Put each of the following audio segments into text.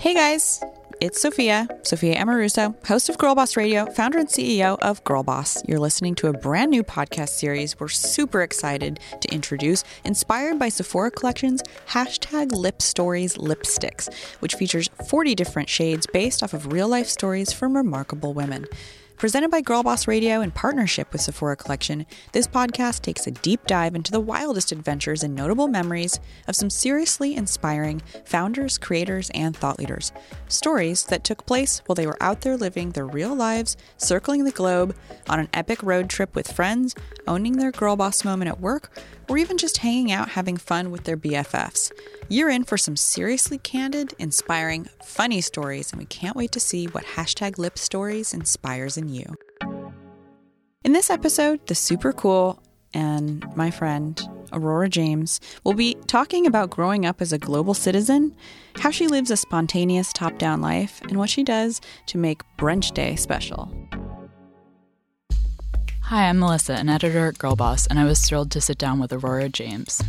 Hey guys, it's Sophia, Sophia Amoruso, host of Girl Boss Radio, founder and CEO of Girl Boss. You're listening to a brand new podcast series we're super excited to introduce, inspired by Sephora Collection's hashtag Lip Stories Lipsticks, which features 40 different shades based off of real life stories from remarkable women. Presented by Girl Boss Radio in partnership with Sephora Collection, this podcast takes a deep dive into the wildest adventures and notable memories of some seriously inspiring founders, creators, and thought leaders. Stories that took place while they were out there living their real lives, circling the globe, on an epic road trip with friends, owning their girl boss moment at work, or even just hanging out having fun with their BFFs. You're in for some seriously candid, inspiring, funny stories, and we can't wait to see what hashtag lip stories inspires in you. In this episode, the super cool and my friend, Aurora James, will be talking about growing up as a global citizen, how she lives a spontaneous top down life, and what she does to make Brunch Day special. Hi, I'm Melissa, an editor at Girl Boss, and I was thrilled to sit down with Aurora James.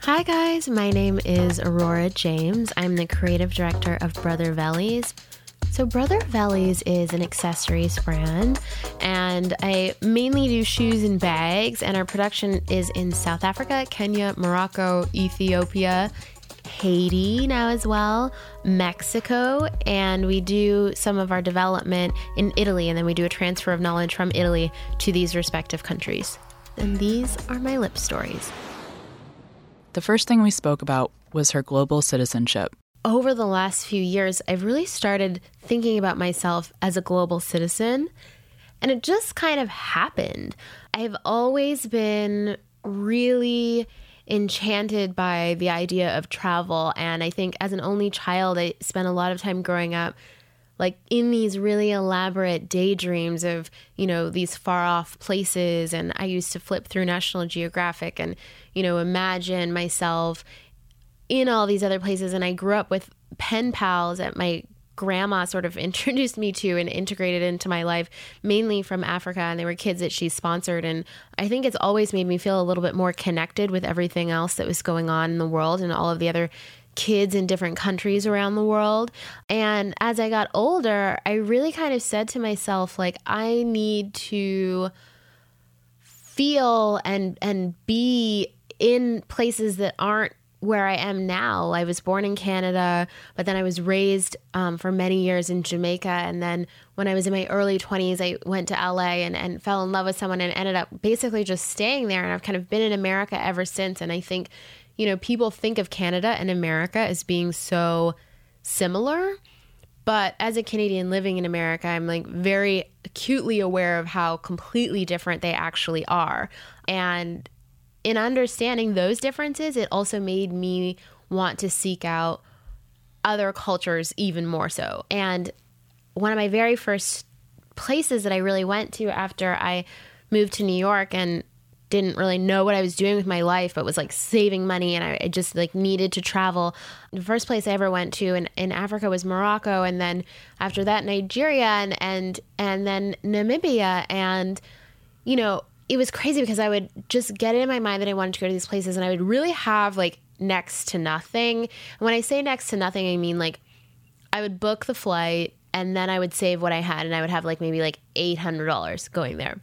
Hi, guys. My name is Aurora James. I'm the creative director of Brother Vellies. So, Brother Vellies is an accessories brand, and I mainly do shoes and bags. And our production is in South Africa, Kenya, Morocco, Ethiopia, Haiti now as well, Mexico, and we do some of our development in Italy, and then we do a transfer of knowledge from Italy to these respective countries. And these are my lip stories. The first thing we spoke about was her global citizenship. Over the last few years, I've really started thinking about myself as a global citizen, and it just kind of happened. I've always been really enchanted by the idea of travel, and I think as an only child, I spent a lot of time growing up like in these really elaborate daydreams of you know these far off places and i used to flip through national geographic and you know imagine myself in all these other places and i grew up with pen pals that my grandma sort of introduced me to and integrated into my life mainly from africa and they were kids that she sponsored and i think it's always made me feel a little bit more connected with everything else that was going on in the world and all of the other kids in different countries around the world. And as I got older, I really kind of said to myself like I need to feel and and be in places that aren't where I am now. I was born in Canada, but then I was raised um, for many years in Jamaica. And then when I was in my early 20s, I went to LA and, and fell in love with someone and ended up basically just staying there. And I've kind of been in America ever since. And I think you know, people think of Canada and America as being so similar. But as a Canadian living in America, I'm like very acutely aware of how completely different they actually are. And in understanding those differences, it also made me want to seek out other cultures even more so. And one of my very first places that I really went to after I moved to New York and didn't really know what I was doing with my life, but was like saving money and I, just like needed to travel. The first place I ever went to in, in Africa was Morocco and then after that Nigeria and and and then Namibia and you know, it was crazy because I would just get it in my mind that I wanted to go to these places and I would really have like next to nothing. And when I say next to nothing, I mean like I would book the flight and then I would save what I had and I would have like maybe like $800 going there.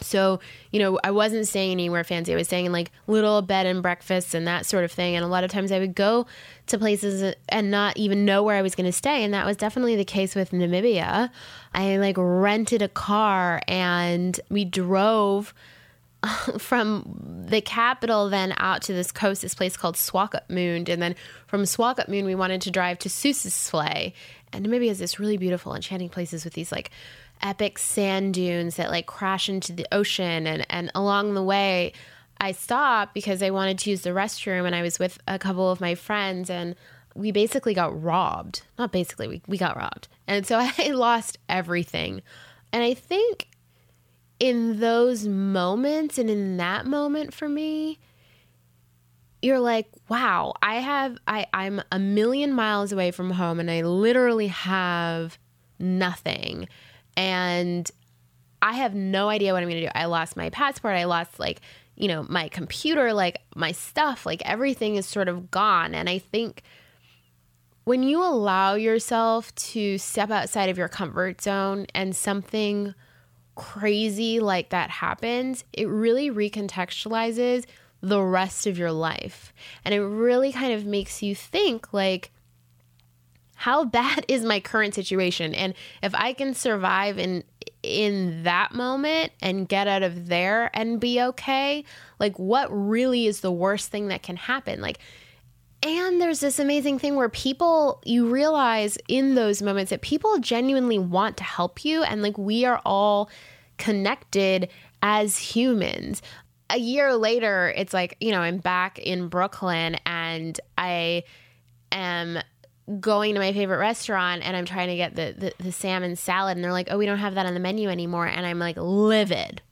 So, you know, I wasn't staying anywhere fancy. I was staying in like little bed and breakfasts and that sort of thing. And a lot of times I would go to places and not even know where I was going to stay. And that was definitely the case with Namibia. I like rented a car and we drove from the capital then out to this coast, this place called Swakopmund. And then from Swakopmund, we wanted to drive to Sossusvlei. And Namibia is this really beautiful, enchanting places with these like epic sand dunes that like crash into the ocean and and along the way I stopped because I wanted to use the restroom and I was with a couple of my friends and we basically got robbed. Not basically, we, we got robbed. And so I lost everything. And I think in those moments and in that moment for me, you're like, wow, I have I, I'm a million miles away from home and I literally have nothing and I have no idea what I'm going to do. I lost my passport. I lost like, you know, my computer, like my stuff, like everything is sort of gone. And I think when you allow yourself to step outside of your comfort zone and something crazy like that happens, it really recontextualizes the rest of your life. And it really kind of makes you think like, how bad is my current situation? And if I can survive in in that moment and get out of there and be okay, like what really is the worst thing that can happen? Like and there's this amazing thing where people, you realize in those moments that people genuinely want to help you. And like we are all connected as humans. A year later, it's like, you know, I'm back in Brooklyn and I am going to my favorite restaurant and I'm trying to get the, the, the, salmon salad and they're like, oh, we don't have that on the menu anymore. And I'm like livid.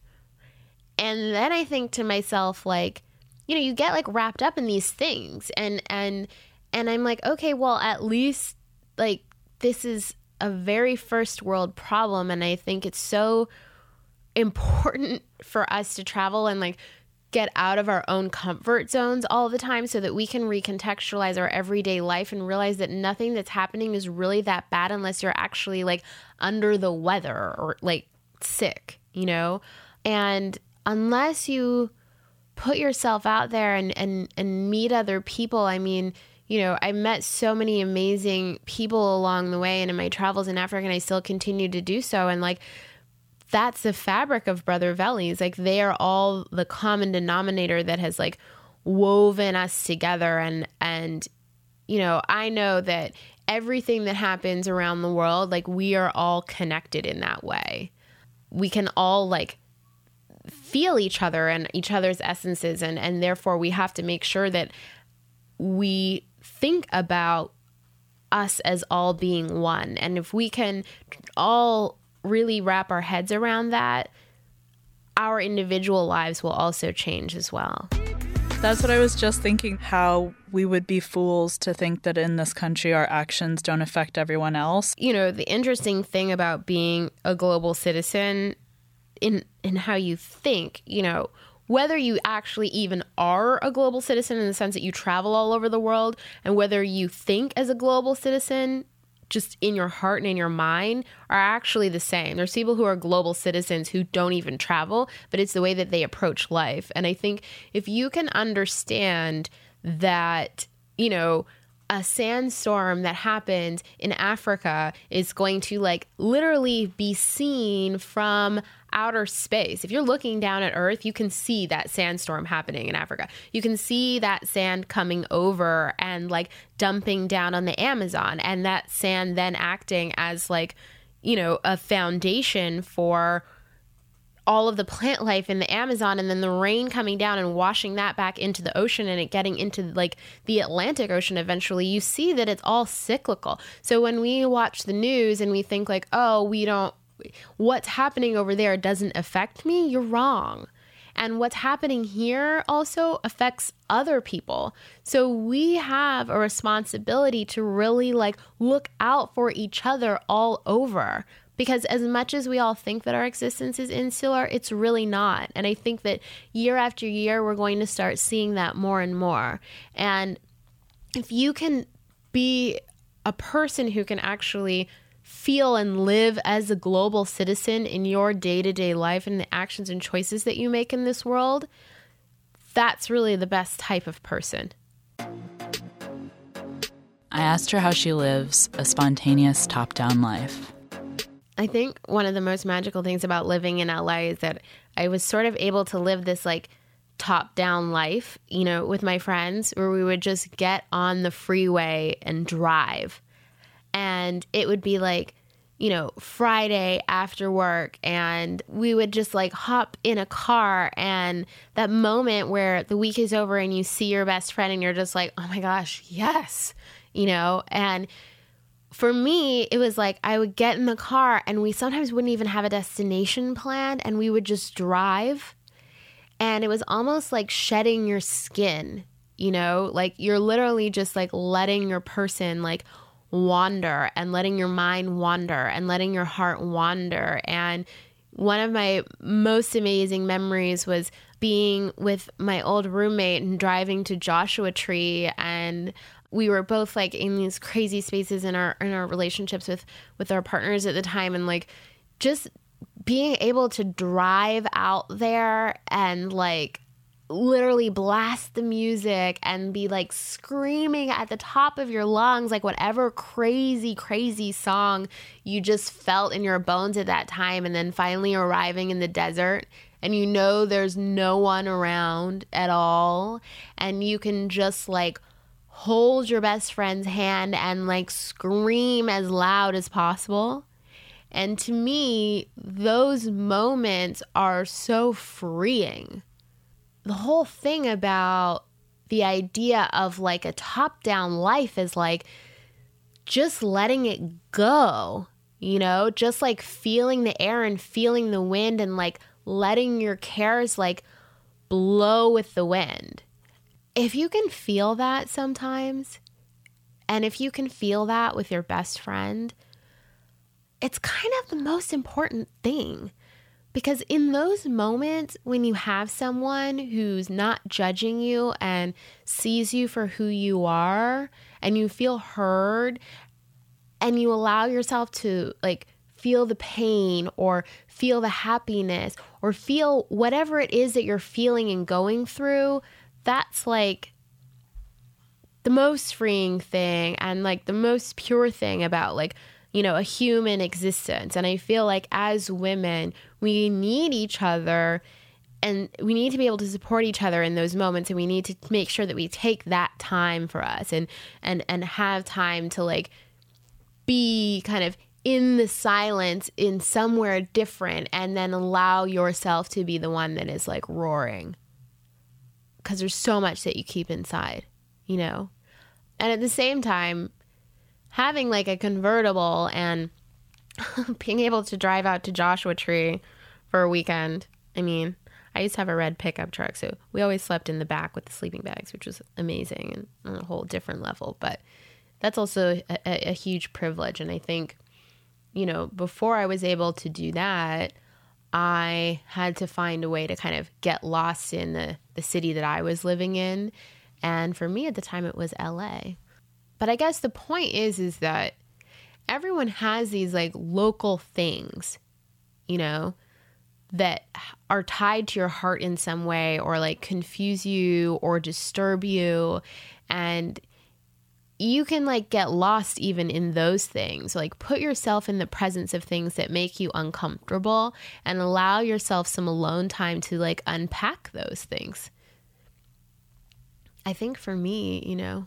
And then I think to myself, like, you know, you get like wrapped up in these things and and and I'm like, okay, well, at least like this is a very first world problem and I think it's so important for us to travel and like get out of our own comfort zones all the time so that we can recontextualize our everyday life and realize that nothing that's happening is really that bad unless you're actually like under the weather or like sick, you know? And unless you put yourself out there and and and meet other people. I mean, you know, I met so many amazing people along the way and in my travels in Africa and I still continue to do so and like that's the fabric of Brother Vellies. Like they are all the common denominator that has like woven us together and and you know, I know that everything that happens around the world, like we are all connected in that way. We can all like feel each other and each other's essences and and therefore we have to make sure that we think about us as all being one and if we can all really wrap our heads around that our individual lives will also change as well that's what I was just thinking how we would be fools to think that in this country our actions don't affect everyone else. You know, the interesting thing about being a global citizen in in how you think, you know, whether you actually even are a global citizen in the sense that you travel all over the world and whether you think as a global citizen just in your heart and in your mind are actually the same. There's people who are global citizens who don't even travel, but it's the way that they approach life. And I think if you can understand that, you know, a sandstorm that happens in Africa is going to like literally be seen from outer space. If you're looking down at Earth, you can see that sandstorm happening in Africa. You can see that sand coming over and like dumping down on the Amazon, and that sand then acting as like, you know, a foundation for all of the plant life in the Amazon and then the rain coming down and washing that back into the ocean and it getting into like the Atlantic Ocean eventually, you see that it's all cyclical. So when we watch the news and we think like, oh, we don't what's happening over there doesn't affect me, you're wrong. And what's happening here also affects other people. So we have a responsibility to really like look out for each other all over. Because as much as we all think that our existence is insular, it's really not. And I think that year after year, we're going to start seeing that more and more. And if you can be a person who can actually feel and live as a global citizen in your day to day life and the actions and choices that you make in this world, that's really the best type of person. I asked her how she lives a spontaneous top down life. I think one of the most magical things about living in LA is that I was sort of able to live this like top down life, you know, with my friends where we would just get on the freeway and drive and it would be like you know, Friday after work, and we would just like hop in a car. And that moment where the week is over and you see your best friend, and you're just like, oh my gosh, yes, you know, and for me, it was like I would get in the car, and we sometimes wouldn't even have a destination planned, and we would just drive. And it was almost like shedding your skin, you know, like you're literally just like letting your person like wander and letting your mind wander and letting your heart wander. And one of my most amazing memories was being with my old roommate and driving to Joshua Tree and we were both like in these crazy spaces in our in our relationships with with our partners at the time and like just being able to drive out there and like literally blast the music and be like screaming at the top of your lungs, like whatever crazy, crazy song you just felt in your bones at that time, and then finally arriving in the desert and you know there's no one around at all, and you can just like hold your best friend's hand and like scream as loud as possible. And to me, those moments are so freeing the whole thing about the idea of like a top down life is like just letting it go, you know, just like feeling the air and feeling the wind and like letting your cares like blow with the wind. If you can feel that sometimes, and if you can feel that with your best friend, it's kind of the most important thing. Because in those moments, when you have someone who's not judging you and sees you for who you are, and you feel heard, and you allow yourself to like feel the pain or feel the happiness or feel whatever it is that you're feeling and going through, that's like the most freeing thing and like the most pure thing about like you know, a human existence. And I feel like as women, we need each other and we need to be able to support each other in those moments and we need to make sure that we take that time for us and and and have time to like be kind of in the silence in somewhere different and then allow yourself to be the one that is like roaring because there's so much that you keep inside you know and at the same time having like a convertible and being able to drive out to Joshua Tree for a weekend. I mean, I used to have a red pickup truck, so we always slept in the back with the sleeping bags, which was amazing and on a whole different level. But that's also a, a huge privilege. And I think, you know, before I was able to do that, I had to find a way to kind of get lost in the, the city that I was living in. And for me at the time, it was LA. But I guess the point is is that everyone has these like local things, you know, that are tied to your heart in some way or like confuse you or disturb you and you can like get lost even in those things. Like put yourself in the presence of things that make you uncomfortable and allow yourself some alone time to like unpack those things. I think for me, you know,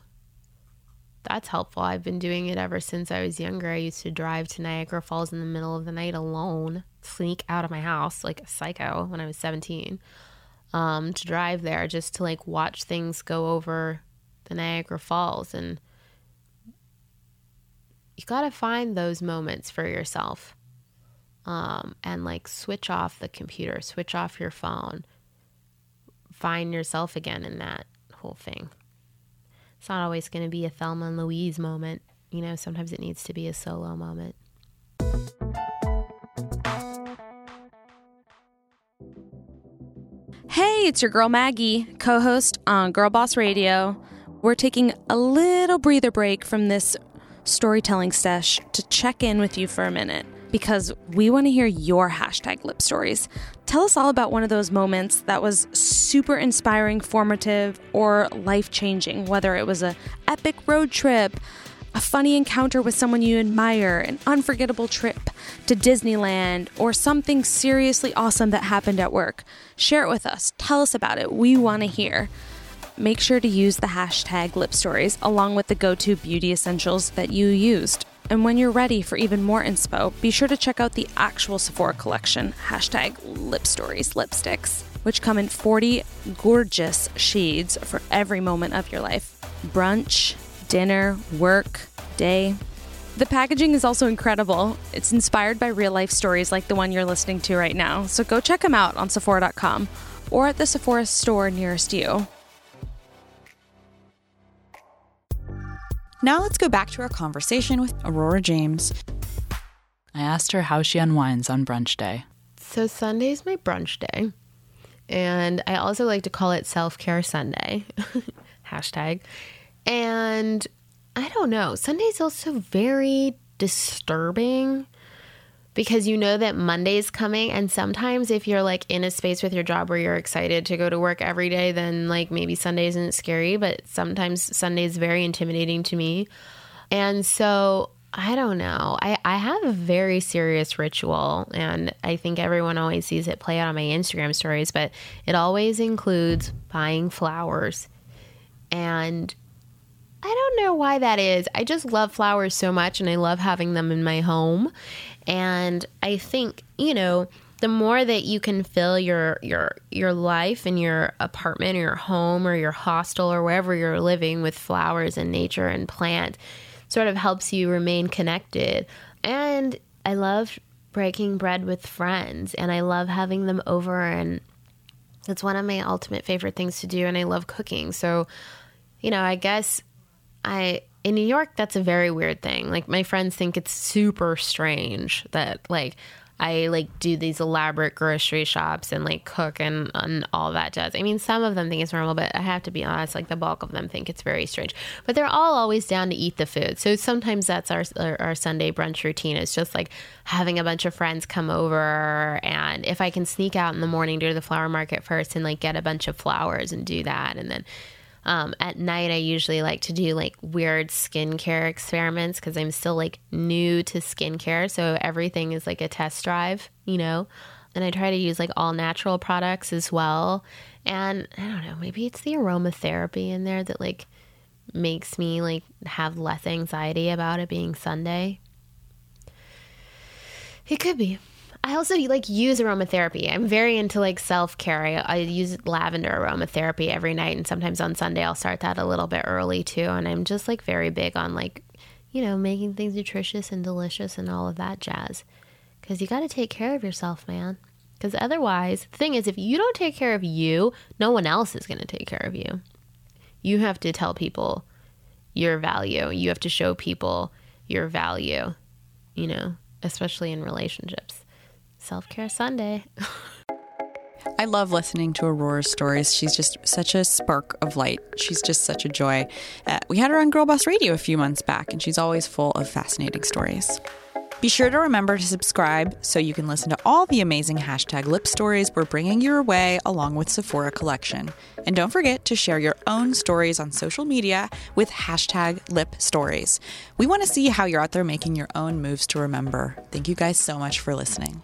that's helpful. I've been doing it ever since I was younger. I used to drive to Niagara Falls in the middle of the night alone, sneak out of my house like a psycho when I was 17, um, to drive there just to like watch things go over the Niagara Falls. And you got to find those moments for yourself um, and like switch off the computer, switch off your phone, find yourself again in that whole thing it's not always going to be a Thelma and Louise moment. You know, sometimes it needs to be a solo moment. Hey, it's your girl Maggie, co host on Girl Boss Radio. We're taking a little breather break from this storytelling sesh to check in with you for a minute because we want to hear your hashtag lip stories. Tell us all about one of those moments that was super inspiring, formative, or life changing, whether it was a epic road trip, a funny encounter with someone you admire, an unforgettable trip to Disneyland, or something seriously awesome that happened at work. Share it with us. Tell us about it. We want to hear. Make sure to use the hashtag lip stories along with the go to beauty essentials that you used. And when you're ready for even more inspo, be sure to check out the actual Sephora collection, hashtag Lip Stories lipsticks, which come in 40 gorgeous shades for every moment of your life brunch, dinner, work, day. The packaging is also incredible. It's inspired by real life stories like the one you're listening to right now, so go check them out on Sephora.com or at the Sephora store nearest you. Now let's go back to our conversation with Aurora James. I asked her how she unwinds on brunch day. So Sunday's my brunch day. And I also like to call it self care Sunday. Hashtag. And I don't know. Sunday's also very disturbing because you know that Monday's coming. And sometimes if you're like in a space with your job where you're excited to go to work every day, then like maybe Sunday isn't scary, but sometimes Sunday is very intimidating to me. And so I don't know. I, I have a very serious ritual, and I think everyone always sees it play out on my Instagram stories, but it always includes buying flowers. And I don't know why that is. I just love flowers so much, and I love having them in my home. And I think, you know, the more that you can fill your your your life in your apartment or your home or your hostel or wherever you're living with flowers and nature and plant sort of helps you remain connected. And I love breaking bread with friends and I love having them over and it's one of my ultimate favorite things to do and I love cooking. So, you know, I guess I in New York, that's a very weird thing. Like my friends think it's super strange that like I like do these elaborate grocery shops and like cook and, and all that jazz. I mean, some of them think it's normal, but I have to be honest, like the bulk of them think it's very strange. But they're all always down to eat the food. So sometimes that's our, our, our Sunday brunch routine. It's just like having a bunch of friends come over. And if I can sneak out in the morning, to the flower market first and like get a bunch of flowers and do that. And then um, at night, I usually like to do like weird skincare experiments because I'm still like new to skincare. So everything is like a test drive, you know? And I try to use like all natural products as well. And I don't know, maybe it's the aromatherapy in there that like makes me like have less anxiety about it being Sunday. It could be. I also like use aromatherapy. I'm very into like self care. I, I, use lavender aromatherapy every night, and sometimes on Sunday I'll start that a little bit early too. And I'm just like very big on like, you know, making things nutritious and delicious and all of that jazz. Because you got to take care of yourself, man. Because otherwise, the thing is, if you don't take care of you, no one else is going to take care of you. You have to tell people your value. You have to show people your value, you know, especially in relationships. Self Care Sunday. I love listening to Aurora's stories. She's just such a spark of light. She's just such a joy. Uh, we had her on Girl Boss Radio a few months back, and she's always full of fascinating stories. Be sure to remember to subscribe so you can listen to all the amazing hashtag lip stories we're bringing your way along with Sephora Collection. And don't forget to share your own stories on social media with hashtag lip stories. We want to see how you're out there making your own moves to remember. Thank you guys so much for listening.